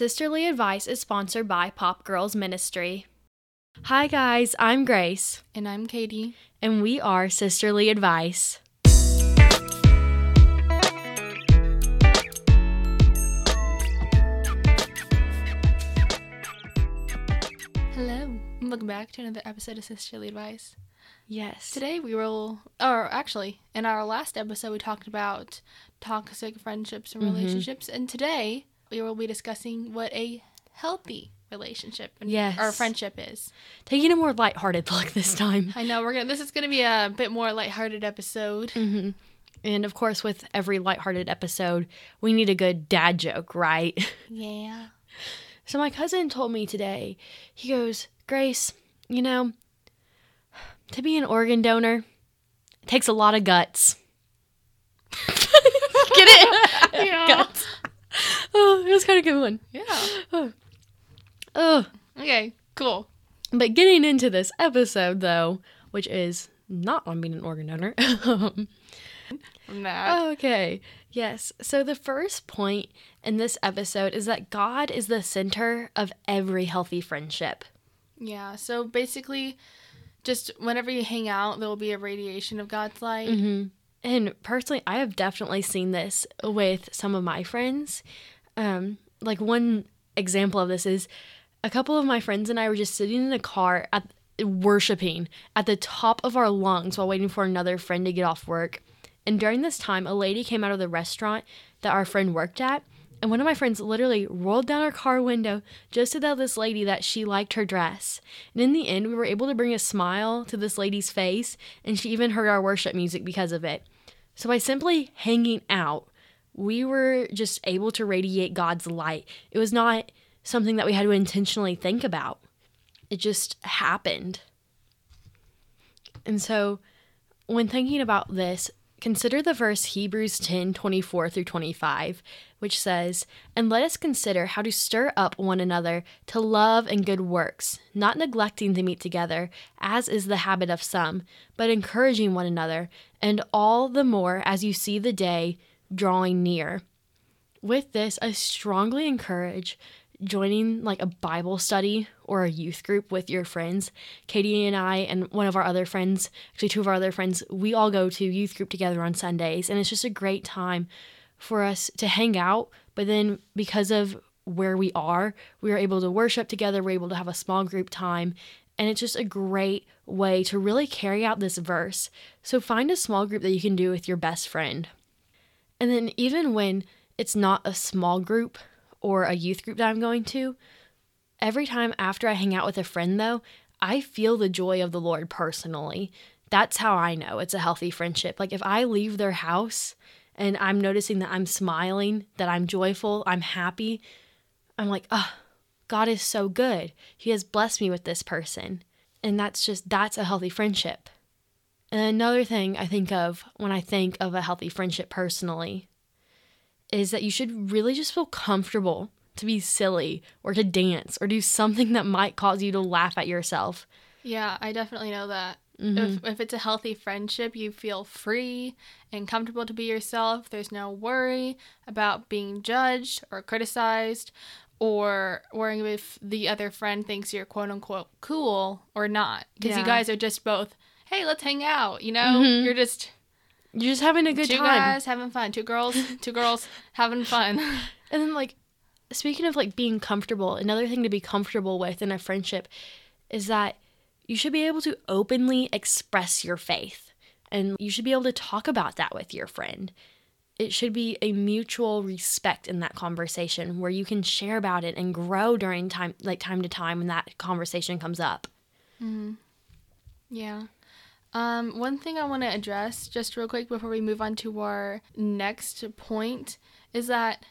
Sisterly Advice is sponsored by Pop Girls Ministry. Hi, guys, I'm Grace, And I'm Katie. and we are Sisterly Advice. Hello. Welcome back to another episode of Sisterly Advice. Yes. Today we will, or actually, in our last episode, we talked about toxic friendships and Mhm. relationships. And today we will be discussing what a healthy relationship and Yes. or friendship is. Taking a more lighthearted look this time. I know we're gonna. This is gonna be a bit more lighthearted episode. hmm And of course, with every lighthearted episode, we need a good dad joke, right? Yeah. So my cousin told me today, he goes, Grace, you know, to be an organ donor, takes a lot of guts. Get it? Yeah. guts. Oh, was kind of a good one. Yeah. Oh, Okay. Cool. but getting into this episode though, which is not on being an organ donor. Okay. Yes. So the first point in this episode is that God is the center of every healthy friendship. Yeah. So basically, just whenever you hang out, there will be a radiation of God's light. hmm And personally, I have definitely seen this with some of my friends. Um, like one example of this is a couple of my friends and I were just sitting in a car at worshiping at the top of our lungs while waiting for another friend to get off work. And during this time, a lady came out of the restaurant that our friend worked at. And one of my friends literally rolled down her car window just to tell this lady that she liked her dress. And in the end, we were able to bring a smile to this lady's face, and she even heard our worship music because of it. So, by simply hanging out, we were just able to radiate God's light. It was not something that we had to intentionally think about, it just happened. And so, when thinking about this, consider the verse Hebrews 10 24 through 25, which says, And let us consider how to stir up one another to love and good works, not neglecting to meet together, as is the habit of some, but encouraging one another, and all the more as you see the day drawing near. With this, I strongly encourage joining like a Bible study or a youth group with your friends. Katie and I and one of our other friends, actually two of our other friends, we all go to youth group together on Sundays and it's just a great time for us to hang out, but then because of where we are, we are able to worship together, we're able to have a small group time, and it's just a great way to really carry out this verse. So find a small group that you can do with your best friend. And then even when it's not a small group or a youth group that I'm going to, every time after I hang out with a friend, though, I feel the joy of the Lord personally. That's how I know it's a healthy friendship. Like if I leave their house and I'm noticing that I'm smiling, that I'm joyful, I'm happy, I'm like, oh, God is so good. He has blessed me with this person. And that's just, that's a healthy friendship. And another thing I think of when I think of a healthy friendship personally is that you should really just feel comfortable to be silly or to dance or do something that might cause you to laugh at yourself. Yeah, I definitely know that. Mhm. If, if it's a healthy friendship, you feel free and comfortable to be yourself. There's no worry about being judged or criticized or worrying if the other friend thinks you're quote unquote cool or not. Because Yeah. you guys are just both, hey, let's hang out. You know, Mhm. you're just You're just having a good two time. guys having fun, two girls, two girls having fun. And then, like, speaking of like being comfortable, another thing to be comfortable with in a friendship is that you should be able to openly express your faith and you should be able to talk about that with your friend. It should be a mutual respect in that conversation where you can share about it and grow during time, like time to time when that conversation comes up. Yeah. Um, one thing I want to address just real quick before we move on to our next point is that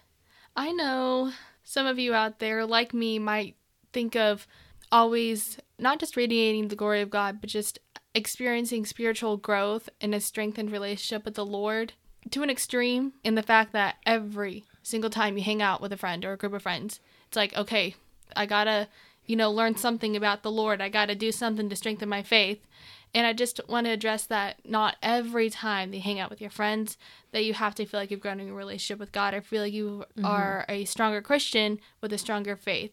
I know some of you out there, like me, might think of always not just radiating the glory of God, but just experiencing spiritual growth and a strengthened relationship with the Lord to an extreme in the fact that every single time you hang out with a friend or a group of friends, it's like, okay, I gotta you know, learn something about the Lord. I got to do something to strengthen my faith. And I just want to address that not every time you hang out with your friends that you have to feel like you've grown in your relationship with God or feel like you mm-hmm. are a stronger Christian with a stronger faith.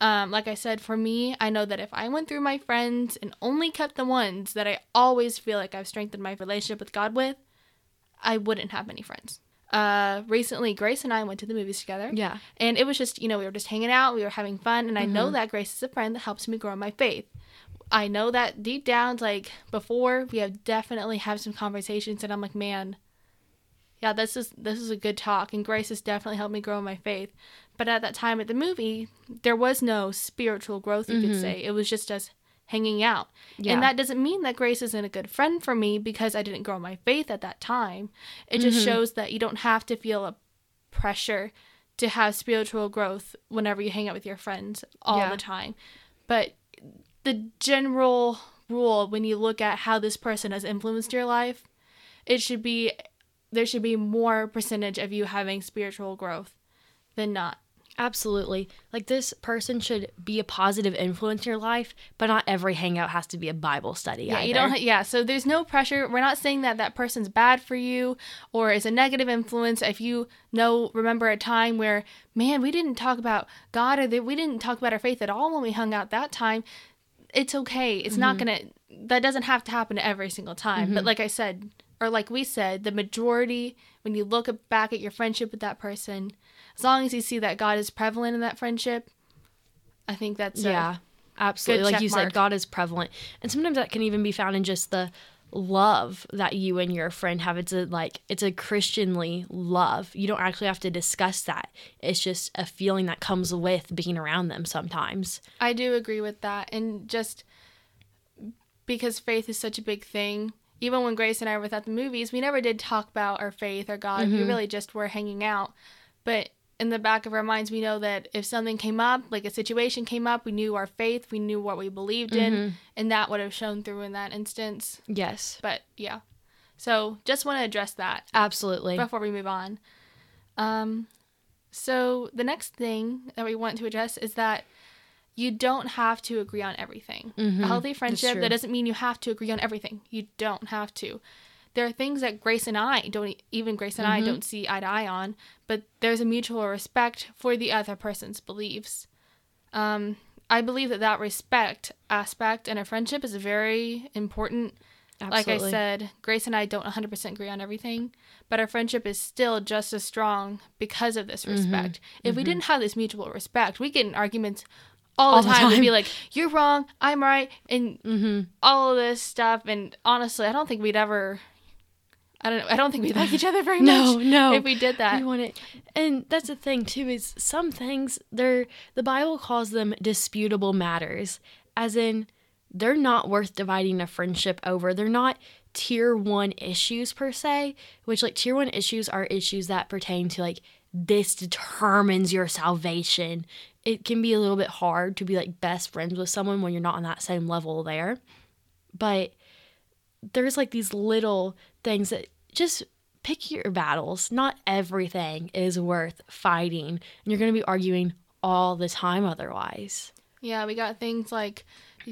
Um, like I said, for me, I know that if I went through my friends and only kept the ones that I always feel like I've strengthened my relationship with God with, I wouldn't have many friends. Uh, recently, Grace and I went to the movies together. Yeah. And it was just, you know, we were just hanging out, we were having fun, and I mm-hmm. know that Grace is a friend that helps me grow in my faith. I know that deep down, like before, we have definitely have some conversations, and I'm like, man, yeah, this is this is a good talk, and Grace has definitely helped me grow in my faith. But at that time at the movie, there was no spiritual growth, you mm-hmm. could say. It was just us hanging out. Yeah. And that doesn't mean that Grace isn't a good friend for me because I didn't grow my faith at that time. It just mm-hmm. shows that you don't have to feel a pressure to have spiritual growth whenever you hang out with your friends all yeah. the time. But the general rule when you look at how this person has influenced your life, it should be there should be more percentage of you having spiritual growth than not. Absolutely. Like this person should be a positive influence in your life, but not every hangout has to be a Bible study. Yeah, either. you don't. Yeah, so there's no pressure. We're not saying that that person's bad for you or is a negative influence. If you know, remember a time where, man, we didn't talk about God or that we didn't talk about our faith at all when we hung out that time it's okay. It's mm-hmm. not gonna. That doesn't have to happen every single time. Mm-hmm. But like I said, or like we said, the majority when you look back at your friendship with that person, as long as you see that God is prevalent in that friendship, I think that's yeah, absolutely. Like you mark. said, God is prevalent, and sometimes that can even be found in just the love that you and your friend have. It's a like it's a christianly love. You don't actually have to discuss that. It's just a feeling that comes with being around them sometimes. I do agree with that. And just because faith is such a big thing even when grace and i were at the movies we never did talk about our faith or god. Mm-hmm. we really just were hanging out. But in the back of our minds, we know that if something came up, like a situation came up, we knew our faith, we knew what we believed mm-hmm. in, and that would have shown through in that instance. Yes. But yeah. So just want to address that. Absolutely. Before we move on. Um, so the next thing that we want to address is that you don't have to agree on everything. Mm-hmm. A healthy friendship, that doesn't mean you have to agree on everything. You don't have to there are things that Grace and I don't even Grace and mm-hmm. I don't see eye to eye on, but there's a mutual respect for the other person's beliefs. Um, I believe that that respect aspect in a friendship is very important. Absolutely. Like I said, Grace and I don't 100% agree on everything, but our friendship is still just as strong because of this mm-hmm. respect. Mm-hmm. If mm-hmm. we didn't have this mutual respect, we get in arguments all, all the, time. the, time. We'd be like, "You're wrong, I'm right," and mm-hmm. all of this stuff. And honestly, I don't think we'd ever I don't know. I don't think we like each other very no, much. No, no. If we did that, we want it. And that's the thing too is some things they're the Bible calls them disputable matters, as in they're not worth dividing a friendship over. They're not tier one issues per se. Which like tier one issues are issues that pertain to like this determines your salvation. It can be a little bit hard to be like best friends with someone when you're not on that same level there, but there's like these little things that just pick your battles. Not everything is worth fighting, and you're going to be arguing all the time otherwise. Yeah, we got things like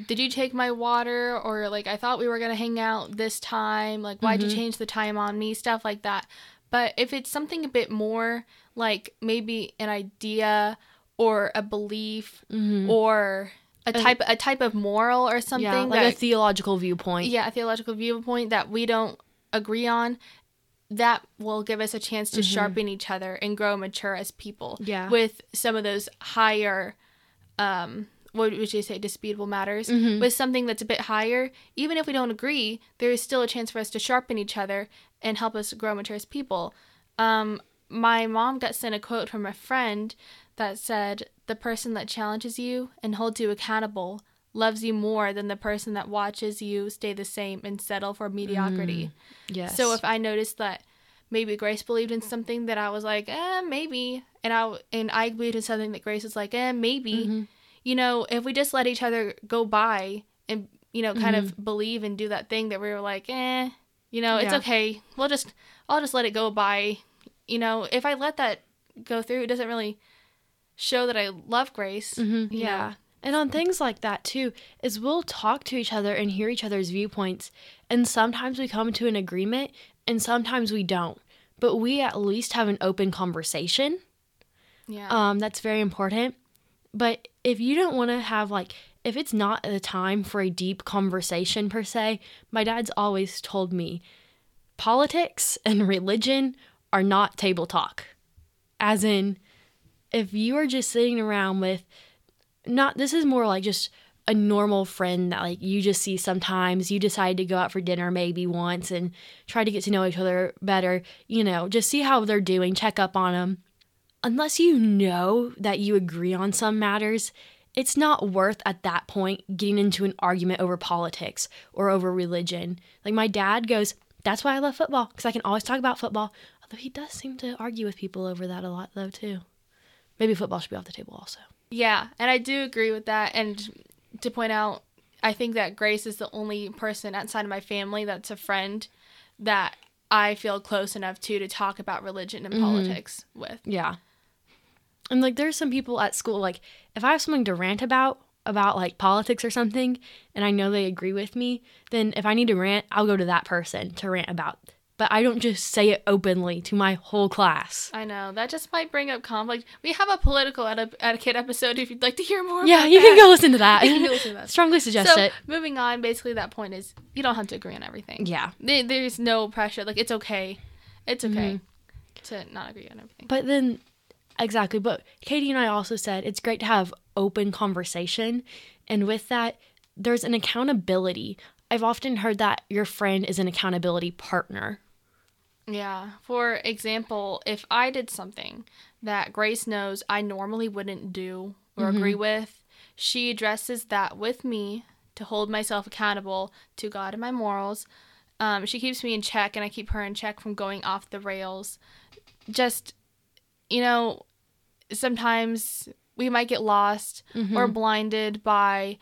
did you take my water or like I thought we were going to hang out this time, like why'd mm-hmm. you change the time on me, stuff like that. But if it's something a bit more like maybe an idea or a belief mm-hmm. or a type a type of moral or something yeah, like that, a theological viewpoint. Yeah, a theological viewpoint that we don't agree on, that will give us a chance to mm-hmm. sharpen each other and grow mature as people. Yeah. With some of those higher, um, what would you say, disputable matters. Mm-hmm. With something that's a bit higher, even if we don't agree, there is still a chance for us to sharpen each other and help us grow mature as people. Um, my mom got sent a quote from a friend that said, The person that challenges you and holds you accountable loves you more than the person that watches you stay the same and settle for mediocrity. Mm, yes. So if I noticed that maybe Grace believed in something that I was like, eh, maybe, and I and I believed in something that Grace was like, eh, maybe. Mm-hmm. You know, if we just let each other go by and you know, kind mm-hmm. of believe and do that thing that we were like, eh, you know, it's yeah. okay. We'll just, I'll just let it go by. You know, if I let that go through, it doesn't really show that I love Grace. Mm-hmm. Yeah. Know? And on things like that too, is we'll talk to each other and hear each other's viewpoints, and sometimes we come to an agreement and sometimes we don't. But we at least have an open conversation. Yeah. Um, that's very important. But if you don't want to have like if it's not the time for a deep conversation per se, my dad's always told me politics and religion are not table talk. As in, if you are just sitting around with not this is more like just a normal friend that like you just see sometimes. You decide to go out for dinner maybe once and try to get to know each other better you know just see how they're doing check up on them unless you know that you agree on some matters it's not worth at that point getting into an argument over politics or over religion. Like my dad goes that's why i love football because i can always talk about football. Although he does seem to argue with people over that a lot though too. Maybe football should be off the table also Yeah, and I do agree with that. And to point out, I think that Grace is the only person outside of my family that's a friend that I feel close enough to to talk about religion and mm-hmm. politics with. Yeah. And like there's some people at school like if I have something to rant about about like politics or something and I know they agree with me, then if I need to rant, I'll go to that person to rant about. But I don't just say it openly to my whole class. I know that just might bring up conflict. We have a political eti- etiquette episode if you'd like to hear more. Yeah, about you can that. go listen to that. You can go listen to that. Strongly suggest So it. moving on, basically that point is you don't have to agree on everything. Yeah. There, there's no pressure. Like it's okay. It's okay mm-hmm. to not agree on everything. But then, exactly. But Katie and I also said it's great to have open conversation. And with that, there's an accountability. I've often heard that your friend is an accountability partner. Yeah. For example, if I did something that Grace knows I normally wouldn't do or agree with, she addresses that with me to hold myself accountable to God and my morals. Um, she keeps me in check, and I keep her in check from going off the rails. Just, you know, sometimes we might get lost or blinded by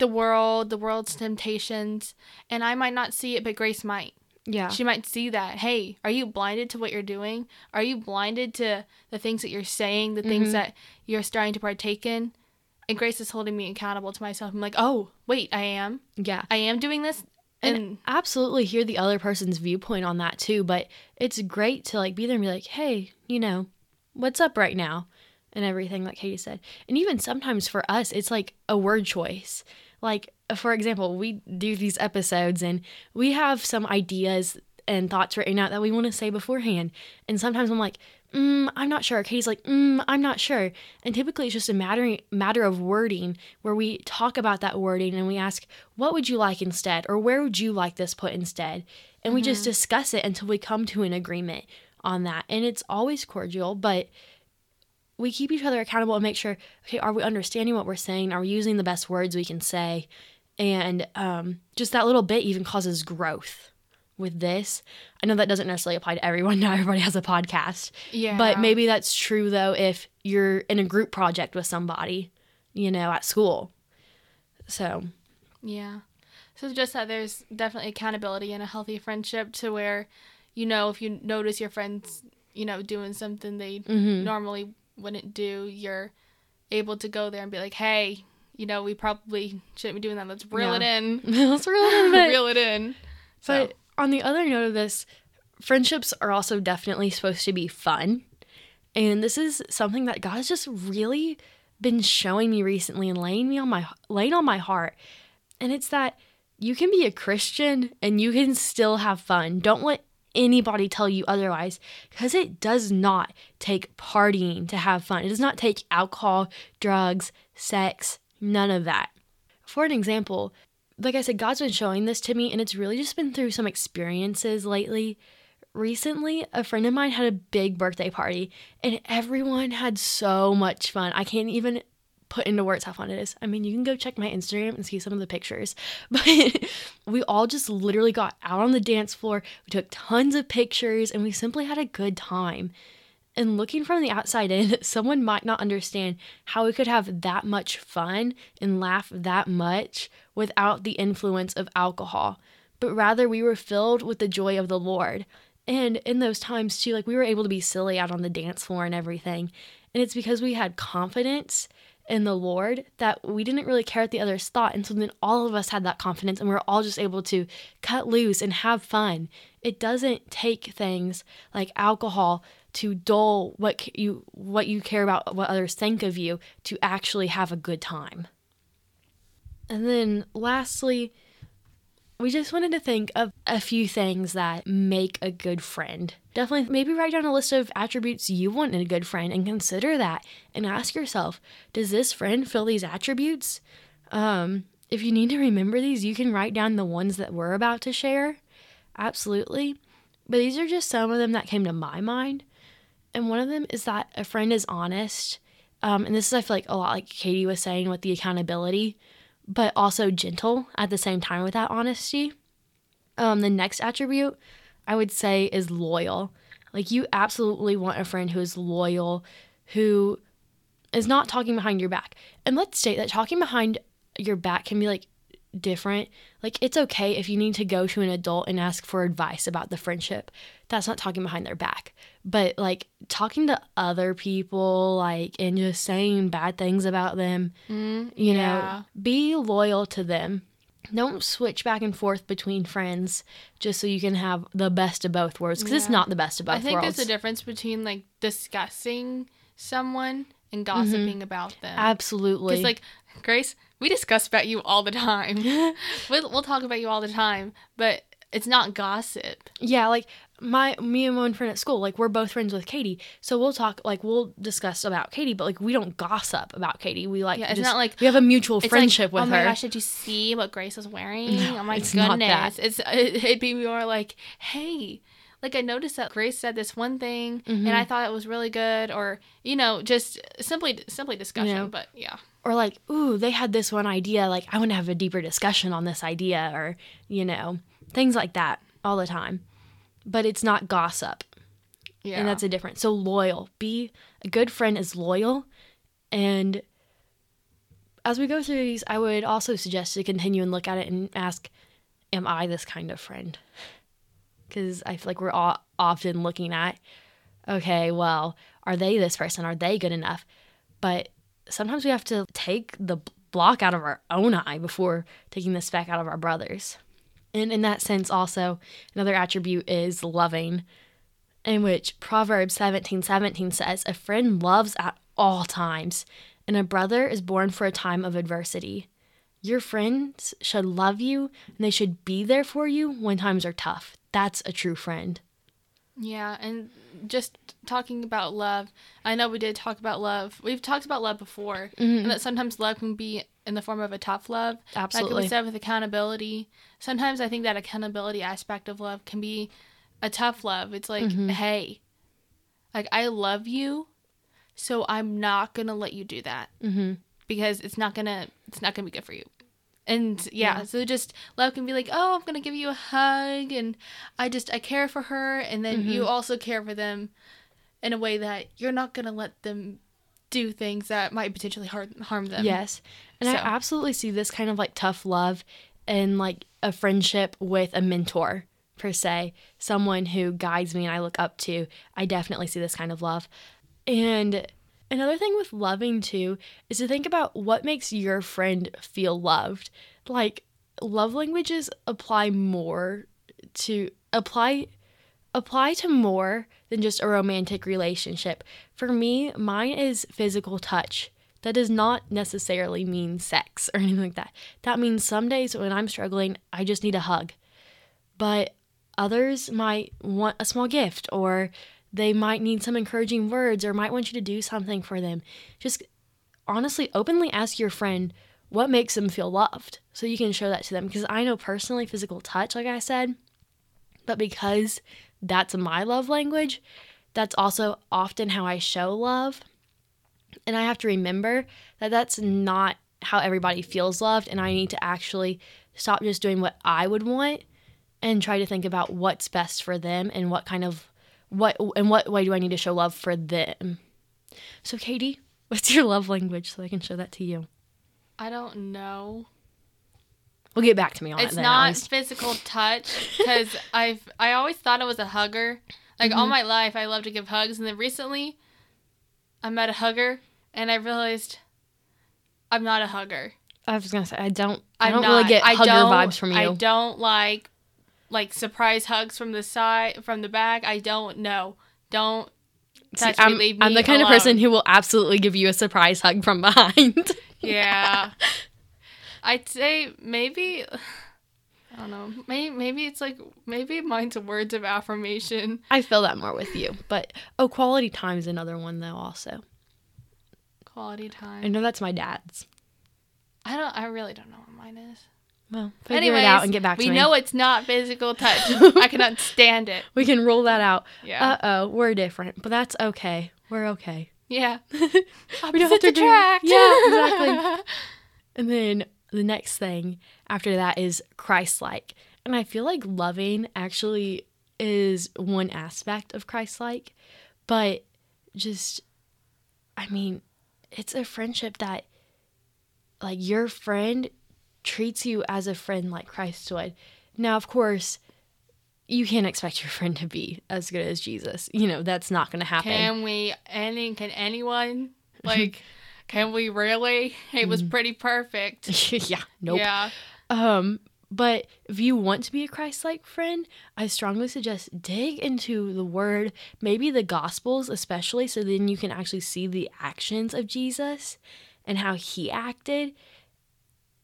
the world, the world's temptations, and I might not see it, but Grace might. Yeah. She might see that. Hey, are you blinded to what you're doing? Are you blinded to the things that you're saying, the things mm-hmm. that you're starting to partake in? And Grace is holding me accountable to myself. I'm like, oh, wait, I am. yeah. I am doing this. and, And, absolutely hear the other person's viewpoint on that too but it's great to like be there and be like hey you know what's up right now and everything like katie said and even sometimes for us it's like a word choice like for example we do these episodes and we have some ideas and thoughts written out that we want to say beforehand. And sometimes i'm like mm, i'm not sure. Katie's like mm, i'm not sure. And typically it's just a matter matter of wording where we talk about that wording and we ask what would you like instead? or where would you like this put instead? And we just discuss it until we come to an agreement on that. And it's always cordial but we keep each other accountable and make sure okay are we understanding what we're saying are we using the best words we can say and um, just that little bit even causes growth with this i know that doesn't necessarily apply to everyone not everybody has a podcast yeah. but maybe that's true though if you're in a group project with somebody you know at school so Yeah. So just that there's definitely accountability in a healthy friendship to where, you know, if you notice your friends, you know, doing something they mhm. normally wouldn't do, you're able to go there and be like, hey, you know, we probably shouldn't be doing that. Let's reel it in. let's reel it in reel it in. So, But on the other note of this, friendships are also definitely supposed to be fun. And this is something that God has just really been showing me recently and laying me on my laying on my heart. And it's that you can be a Christian and you can still have fun. Don't let anybody tell you otherwise because it does not take partying to have fun. It does not take alcohol, drugs, sex, none of that. For an example, like I said, God's been showing this to me, and it's really just been through some experiences lately. Recently, a friend of mine had a big birthday party, and everyone had so much fun. I can't even put into words how fun it is. I mean, you can go check my Instagram and see some of the pictures, but we all just literally got out on the dance floor. We took tons of pictures, and we simply had a good time. And looking from the outside in, someone might not understand how we could have that much fun and laugh that much without the influence of alcohol. But rather, we were filled with the joy of the Lord. And in those times, too, like we were able to be silly out on the dance floor and everything. And it's because we had confidence in the Lord that we didn't really care what the others thought. And so then all of us had that confidence and we are all just able to cut loose and have fun. It doesn't take things like alcohol to dull what you what you care about what others think of you to actually have a good time. And then lastly, we just wanted to think of a few things that make a good friend. Definitely, maybe write down a list of attributes you want in a good friend and consider that and ask yourself Does this friend fill these attributes? Um, if you need to remember these, you can write down the ones that we're about to share. Absolutely. But these are just some of them that came to my mind. And one of them is that a friend is honest. Um, and this is, I feel like, a lot like Katie was saying with the accountability but also gentle at the same time with that honesty. Um, the next attribute I would say is loyal. Like you absolutely want a friend who is loyal, who is not talking behind your back. And let's state that talking behind your back can be like different. Like it's okay if you need to go to an adult and ask for advice about the friendship. That's not talking behind their back. But like talking to other people like and just saying bad things about them, mm, you yeah. know, be loyal to them. Don't switch back and forth between friends just so you can have the best of both worlds because yeah. it's not the best of both worlds. I think worlds. there's a difference between like discussing someone and gossiping mm-hmm. about them. Absolutely. Because like Grace, we discuss about you all the time. we'll, we'll talk about you all the time, but it's not gossip. Yeah, like my me and one friend at school, like we're both friends with Katie, so we'll talk like we'll discuss about Katie, but like we don't gossip about Katie. We like yeah, it's just, not like we have a mutual friendship like, with oh her. Oh my gosh, did you see what Grace was wearing? No, oh my it's goodness, it's it, it'd be more like, hey, like I noticed that Grace said this one thing mm-hmm. and I thought it was really good or you know just simply simply discussion you know, but yeah or like ooh they had this one idea like I want to have a deeper discussion on this idea or you know things like that all the time but it's not gossip yeah and that's a difference so loyal be a good friend is loyal and as we go through these I would also suggest to continue and look at it and ask am I this kind of friend because I feel like we're all often looking at, okay, well, are they this person? Are they good enough? But sometimes we have to take the block out of our own eye before taking the speck out of our brother's. And in that sense, also, another attribute is loving, in which Proverbs 17 17 says, A friend loves at all times, and a brother is born for a time of adversity. Your friends should love you and they should be there for you when times are tough. That's a true friend. Yeah, and just talking about love, I know we did talk about love. We've talked about love before, mm-hmm. and that sometimes love can be in the form of a tough love. Absolutely. Like we said with accountability, sometimes I think that accountability aspect of love can be a tough love. It's like, mm-hmm. hey, like I love you, so I'm not gonna let you do that mm-hmm. because it's not gonna it's not gonna be good for you and yeah, yeah, so just love can be like oh i'm gonna give you a hug and i just i care for her and then mm-hmm. you also care for them in a way that you're not gonna let them do things that might potentially harm, harm them. Yes. And so. i absolutely see this kind of like tough love and like a friendship with a mentor per se someone who guides me and i look up to. I definitely see this kind of love. And Another thing with loving too is to think about what makes your friend feel loved. Like love languages apply more to apply apply to more than just a romantic relationship. For me, mine is physical touch. That does not necessarily mean sex or anything like that. That means some days when I'm struggling, I just need a hug. But others might want a small gift or they might need some encouraging words or might want you to do something for them. Just honestly, openly ask your friend what makes them feel loved so you can show that to them. Because I know personally, physical touch, like I said, but because that's my love language, that's also often how I show love. And I have to remember that that's not how everybody feels loved. And I need to actually stop just doing what I would want and try to think about what's best for them and what kind of what in what way do I need to show love for them? So Katie, what's your love language so I can show that to you? I don't know. We'll get back to me on it's it. It's not physical touch because I've I always thought I was a hugger. Like mm-hmm. all my life, I love to give hugs, and then recently, I met a hugger, and I realized I'm not a hugger. I was gonna say I don't. I I'm don't not, really get I hugger vibes from you. I don't like like surprise hugs from the side from the back. I don't know. Don't See, touch me. I'm, leave I'm the kind alone. of person who will absolutely give you a surprise hug from behind. Yeah. I'd say maybe I don't know. Maybe maybe it's like maybe mine's words of affirmation. I feel that more with you, but oh, quality time is another one though. Also, Quality time. I know that's my dad's. I don't I really don't know what mine is. Well, figure Anyways, it out and get back to me. we know it's not physical touch. I cannot stand it. we can rule that out. Yeah. Uh oh, we're different, but that's okay. We're okay. yeah. we don't have to do- Yeah, exactly. And then the next thing after that is Christ like. And I feel like loving actually is one aspect of Christ like, but just, I mean, it's a friendship that, like, your friend treats you as a friend like Christ would. Now, of course, you can't expect your friend to be as good as Jesus. You know, that's not going to happen. Can we any can anyone like can we really? It was pretty perfect. yeah, nope. Yeah. Um, but if you want to be a Christ-like friend, I strongly suggest dig into the Word, maybe the Gospels, especially, so then you can actually see the actions of Jesus and how He acted.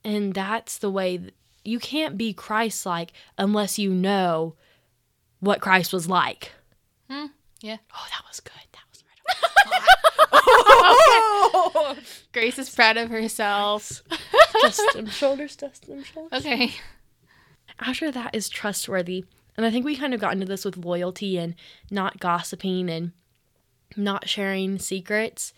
And that's the way th- you can't be Christ-like unless you know what Christ was like. Hmm, yeah. Oh, that was good. That was right. Grace is proud of herself. dust them shoulders, dust them shoulders. Okay. after that is trustworthy. And I think we kind of got into this with loyalty and not gossiping and not sharing secrets.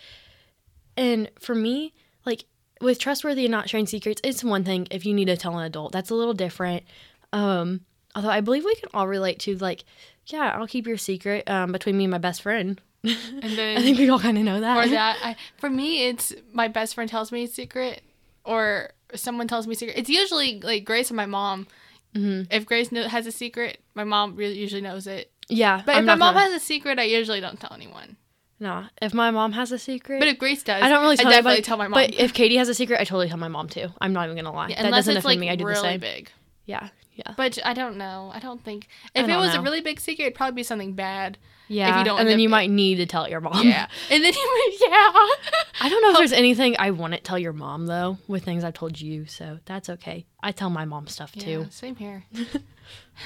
And for me, like with trustworthy and not sharing secrets, it's one thing if you need to tell an adult. That's a little different. Um, although I believe we can all relate to like, yeah, I'll keep your secret um, between me and my best friend. And I think we all kind of know that. or that I, for me it's my best friend tells me a secret or someone tells me a secret. It's usually like Grace and my mom. hmm If Grace kno- has a secret, my mom really usually knows it. Yeah, But I'm if my mom gonna- has a secret, I usually don't tell anyone. Nah. If my mom has a secret, But if Grace does, I don't really I definitely anybody, tell my mom. But if Katie has a secret, I totally tell my mom too. I'm not even gonna lie. Yeah, that doesn't it's offend like me. I do really the same. big. Yeah, yeah, But I don't know. I don't think if it don't was know. a really big secret, it'd probably be something bad. yeah. if you don't and then you might need to tell your mom. Yeah, and then you might. yeah. I don't know if oh. there's anything I wouldn't tell your mom though, with things I've told you. So that's okay. I tell my mom stuff too. Yeah, same here.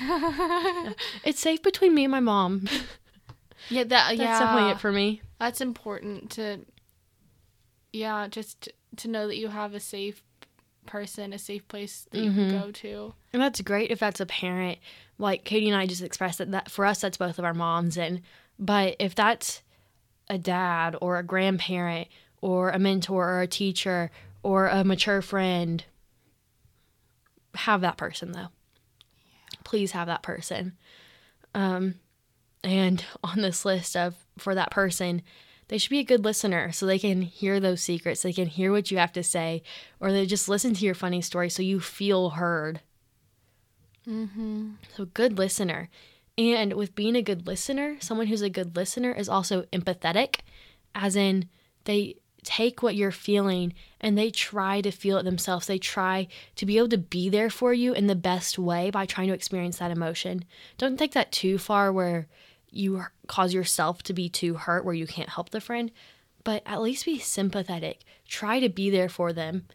It's safe between me and my mom. Yeah, that That's yeah. definitely it for me. That's important to. Yeah, just to know that you have a safe person, a safe place that you Mhm. can go to. And that's great if that's a parent. Like Katie and I just expressed that, that for us that's both of our moms and but if that's a dad or a grandparent or a mentor or a teacher or a mature friend have that person though. Please have that person. Um and on this list of for that person they should be a good listener so they can hear those secrets, they can hear what you have to say, or they just listen to your funny story so you feel heard. Mm-hmm. So, good listener. And with being a good listener, someone who's a good listener is also empathetic, as in they take what you're feeling and they try to feel it themselves. They try to be able to be there for you in the best way by trying to experience that emotion. Don't take that too far where you cause yourself to be too hurt where you can't help the friend, but at least be sympathetic. Try to be there for them.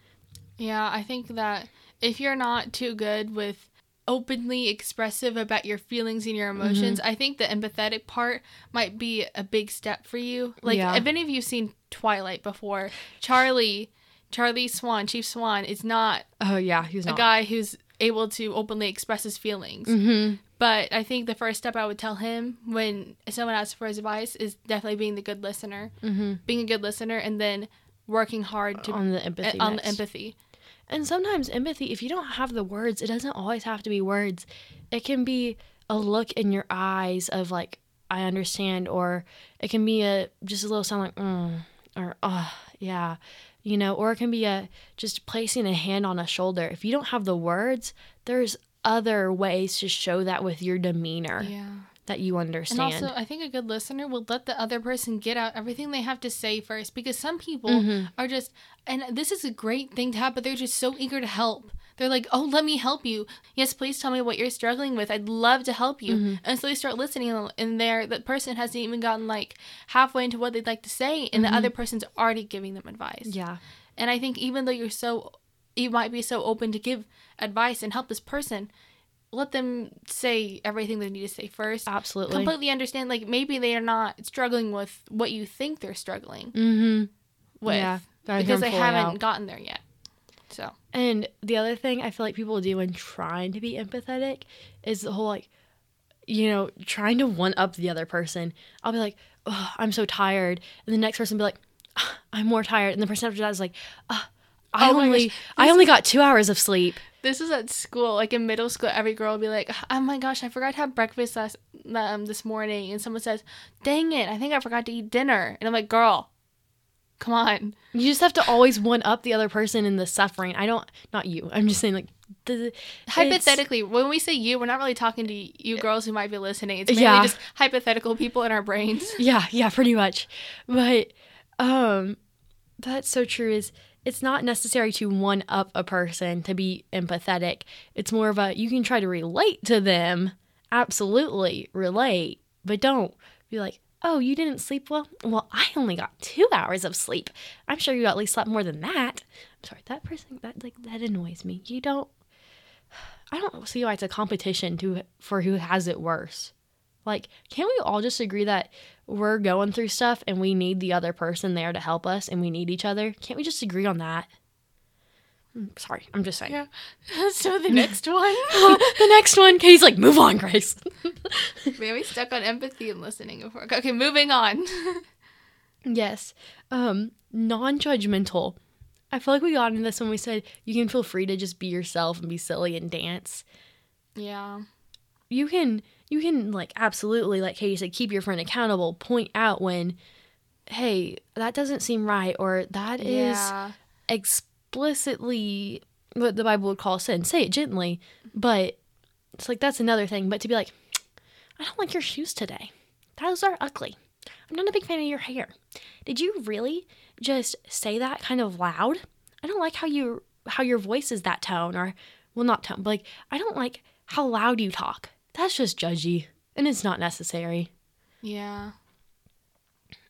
Yeah, I think that if you're not too good with openly expressive about your feelings and your emotions, Mm-hmm. I think the empathetic part might be a big step for you. Like, Yeah. if any of you seen Twilight before, Charlie, Charlie Swan, Chief Swan, is not Oh, yeah, he's not a guy who's able to openly express his feelings. Mm-hmm. But I think the first step I would tell him when someone asks for his advice is definitely being the good listener, Mm-hmm. being a good listener, and then working hard to On the empathy. on the empathy. And sometimes empathy, if you don't have the words, it doesn't always have to be words. It can be a look in your eyes of like, I understand, or it can be a just a little sound like, mm, or oh yeah, you know, or it can be a just placing a hand on a shoulder. If you don't have the words, there's other ways to show that with your demeanor. Yeah. that you understand. And also, I think a good listener will let the other person get out everything they have to say first because some people Mhm. are just, and this is a great thing to have, but they're just so eager to help. They're like, oh, let me help you. Yes, please tell me what you're struggling with. I'd love to help you. Mhm. And so they start listening, and there, the person hasn't even gotten like halfway into what they'd like to say, and Mhm. the other person's already giving them advice. yeah. And I think even though you're so, you might be so open to give advice and help this person, let them say everything they need to say first Absolutely. completely understand like maybe they are not struggling with what you think they're struggling mm-hmm. with Yeah. Because they haven't out. gotten there yet so And the other thing I feel like people do when trying to be empathetic is the whole like, you know, trying to one up the other person. I'll be like, oh, I'm so tired. And the next person will be like, "Ah, I'm more tired. And the person after that is like, ah, I Oh only I only got two hours of sleep. this is at school like in middle school every girl will be like oh my gosh i forgot to have breakfast last um, this morning and someone says dang it i think i forgot to eat dinner and i'm like girl come on You just have to always one up the other person in the suffering. I don't not you. I'm just saying like the hypothetically when we say you we're not really talking to you girls who might be listening it's mainly Yeah. just hypothetical people in our brains Yeah, yeah, pretty much. But um that's so true is it's not necessary to one up a person to be empathetic. It's more of a you can try to relate to them. Absolutely relate, but don't be like, "Oh, you didn't sleep well?" Well, I only got 2 hours of sleep. I'm sure you at least slept more than that. I'm sorry, that person that like that annoys me. You don't I don't see why it's a competition to for who has it worse. Like, can't we all just agree that we're going through stuff and we need the other person there to help us and we need each other? Can't we just agree on that? Mm, Sorry, I'm just saying. yeah so the next one the next one, Katie's like, move on, Grace. We stuck on empathy and listening before. Okay, moving on. yes. Um, non-judgmental. I feel like we got into this when we said you can feel free to just be yourself and be silly and dance. yeah. you can you can like absolutely like Katie said keep your friend accountable. Point out when hey that doesn't seem right or that is Yeah. explicitly what the bible would call sin. Say it gently but it's like that's another thing. But to be like i don't like your shoes today. Those are ugly. I'm not a big fan of your hair. Did you really just say that kind of loud? I don't like how you how your voice is that tone or well not tone but like i don't like how loud you talk that's just judgy and it's not necessary Yeah.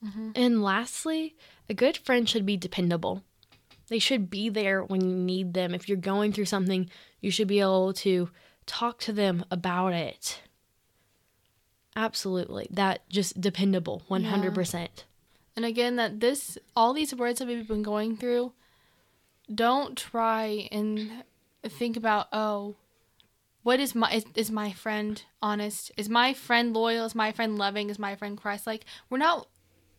Mm-hmm. and lastly, a good friend should be dependable. They should be there when you need them. If you're going through something, you should be able to talk to them about it. Absolutely. That just dependable, 100%. And again, that this, all these words that we've been going through, don't try and think about, oh, what is my, is, is my friend honest? Is my friend loyal? Is my friend loving? Is my friend Christ? Like, we're not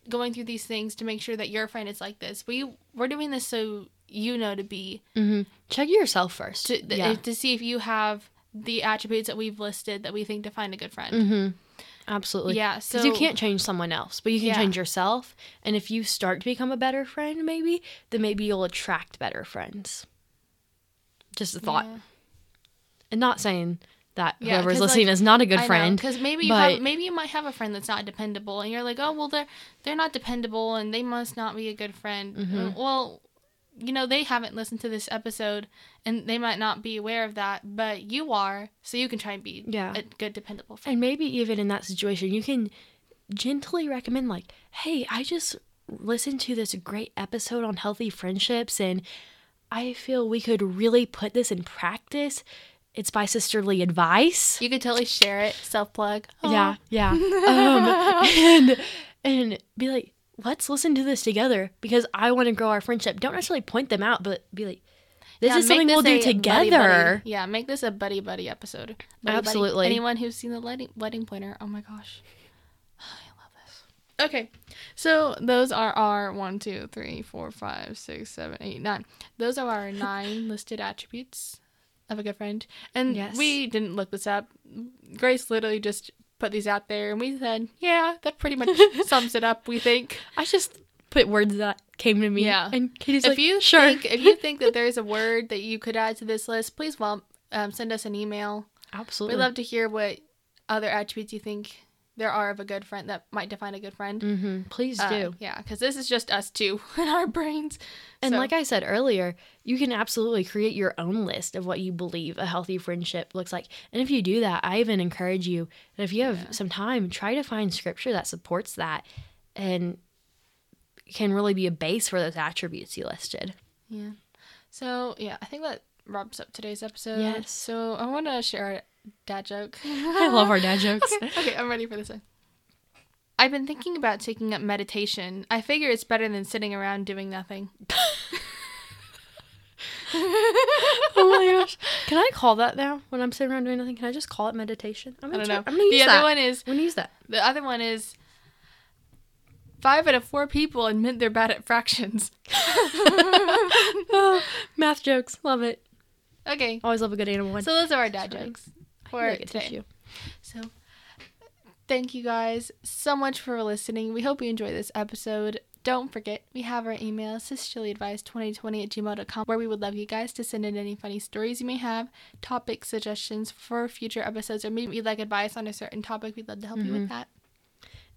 going through these things to make sure that your friend is like this. We, we're doing this so you know to be, hmm Check yourself first. to, yeah. to see if you have the attributes that we've listed that we think define a good friend. hmm Absolutely. Yeah, so Because you can't change someone else, but you can Yeah. change yourself. And if you start to become a better friend, maybe, then maybe you'll attract better friends. Just a thought. Yeah. And not saying that Yeah, whoever's listening like, is not a good I friend. because maybe you but- have, maybe you might have a friend that's not dependable, and you're like, oh well, they're they're not dependable, and they must not be a good friend. Mhm. Uh, Well, you know, they haven't listened to this episode, and they might not be aware of that, but you are, so you can try and be Yeah. a good dependable friend. And maybe even in that situation, you can gently recommend, like, hey, I just listened to this great episode on healthy friendships, and I feel we could really put this in practice. It's by sisterly advice. You could totally share it, self plug. Yeah, yeah. Um, and and be like, let's listen to this together because I want to grow our friendship. Don't necessarily point them out, but be like, this is something we'll do together. Yeah, make this a buddy buddy episode. Buddy, buddy. Absolutely. Anyone who's seen the wedding wedding planner, oh my gosh, I love this. Okay, so those are our one, two, three, four, five, six, seven, eight, nine. Those are our nine listed attributes of a good friend, and Yes. we didn't look this up. Grace literally just put these out there, and we said, yeah, that pretty much sums it up. We think. I just put words that came to me. Yeah. And Katie's if like, you sure. think if you think that there's a word that you could add to this list, please well um, send us an email. Absolutely. We'd love to hear what other attributes you think there are of a good friend that might define a good friend. Mm-hmm. Please Uh, do. yeah, because this is just us two in our brains. And So- like I said earlier, you can absolutely create your own list of what you believe a healthy friendship looks like. And if you do that, I even encourage you that if you have Yeah. some time, try to find scripture that supports that and can really be a base for those attributes you listed. Yeah. So yeah, I think that wraps up today's episode. Yes. So I want to share dad joke. I love our dad jokes. okay, okay, I'm ready for this one. I've been thinking about taking up meditation. I figure it's better than sitting around doing nothing. oh my gosh. Can I call that now when I'm sitting around doing nothing? Can I just call it meditation? I'm I don't try- know. I'm gonna use The that. other one is I'm gonna use that. the other one is five out of four people admit they're bad at fractions. Oh, math jokes. Love it. Okay. Always love a good animal one. So those are our dad Sorry. jokes for like today. So, thank you guys so much for listening. We hope you enjoyed this episode. Don't forget, we have our email, sisterlyadvice2020 at gmail.com, where we would love you guys to send in any funny stories you may have, topic suggestions for future episodes, or maybe you'd like advice on a certain topic. We'd love to help you with mm-hmm. that.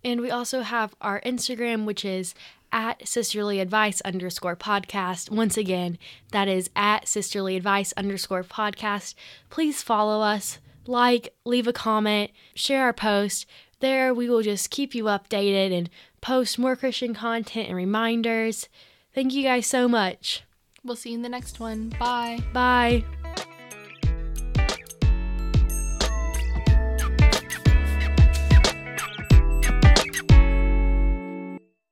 And we also have our Instagram, which is at sisterly advice underscore podcast. Once again, that is at sisterly advice underscore podcast. Please follow us, like, leave a comment, share our post. There, we will just keep you updated and post more Christian content and reminders. Thank you guys so much. We'll see you in the next one. Bye. Bye.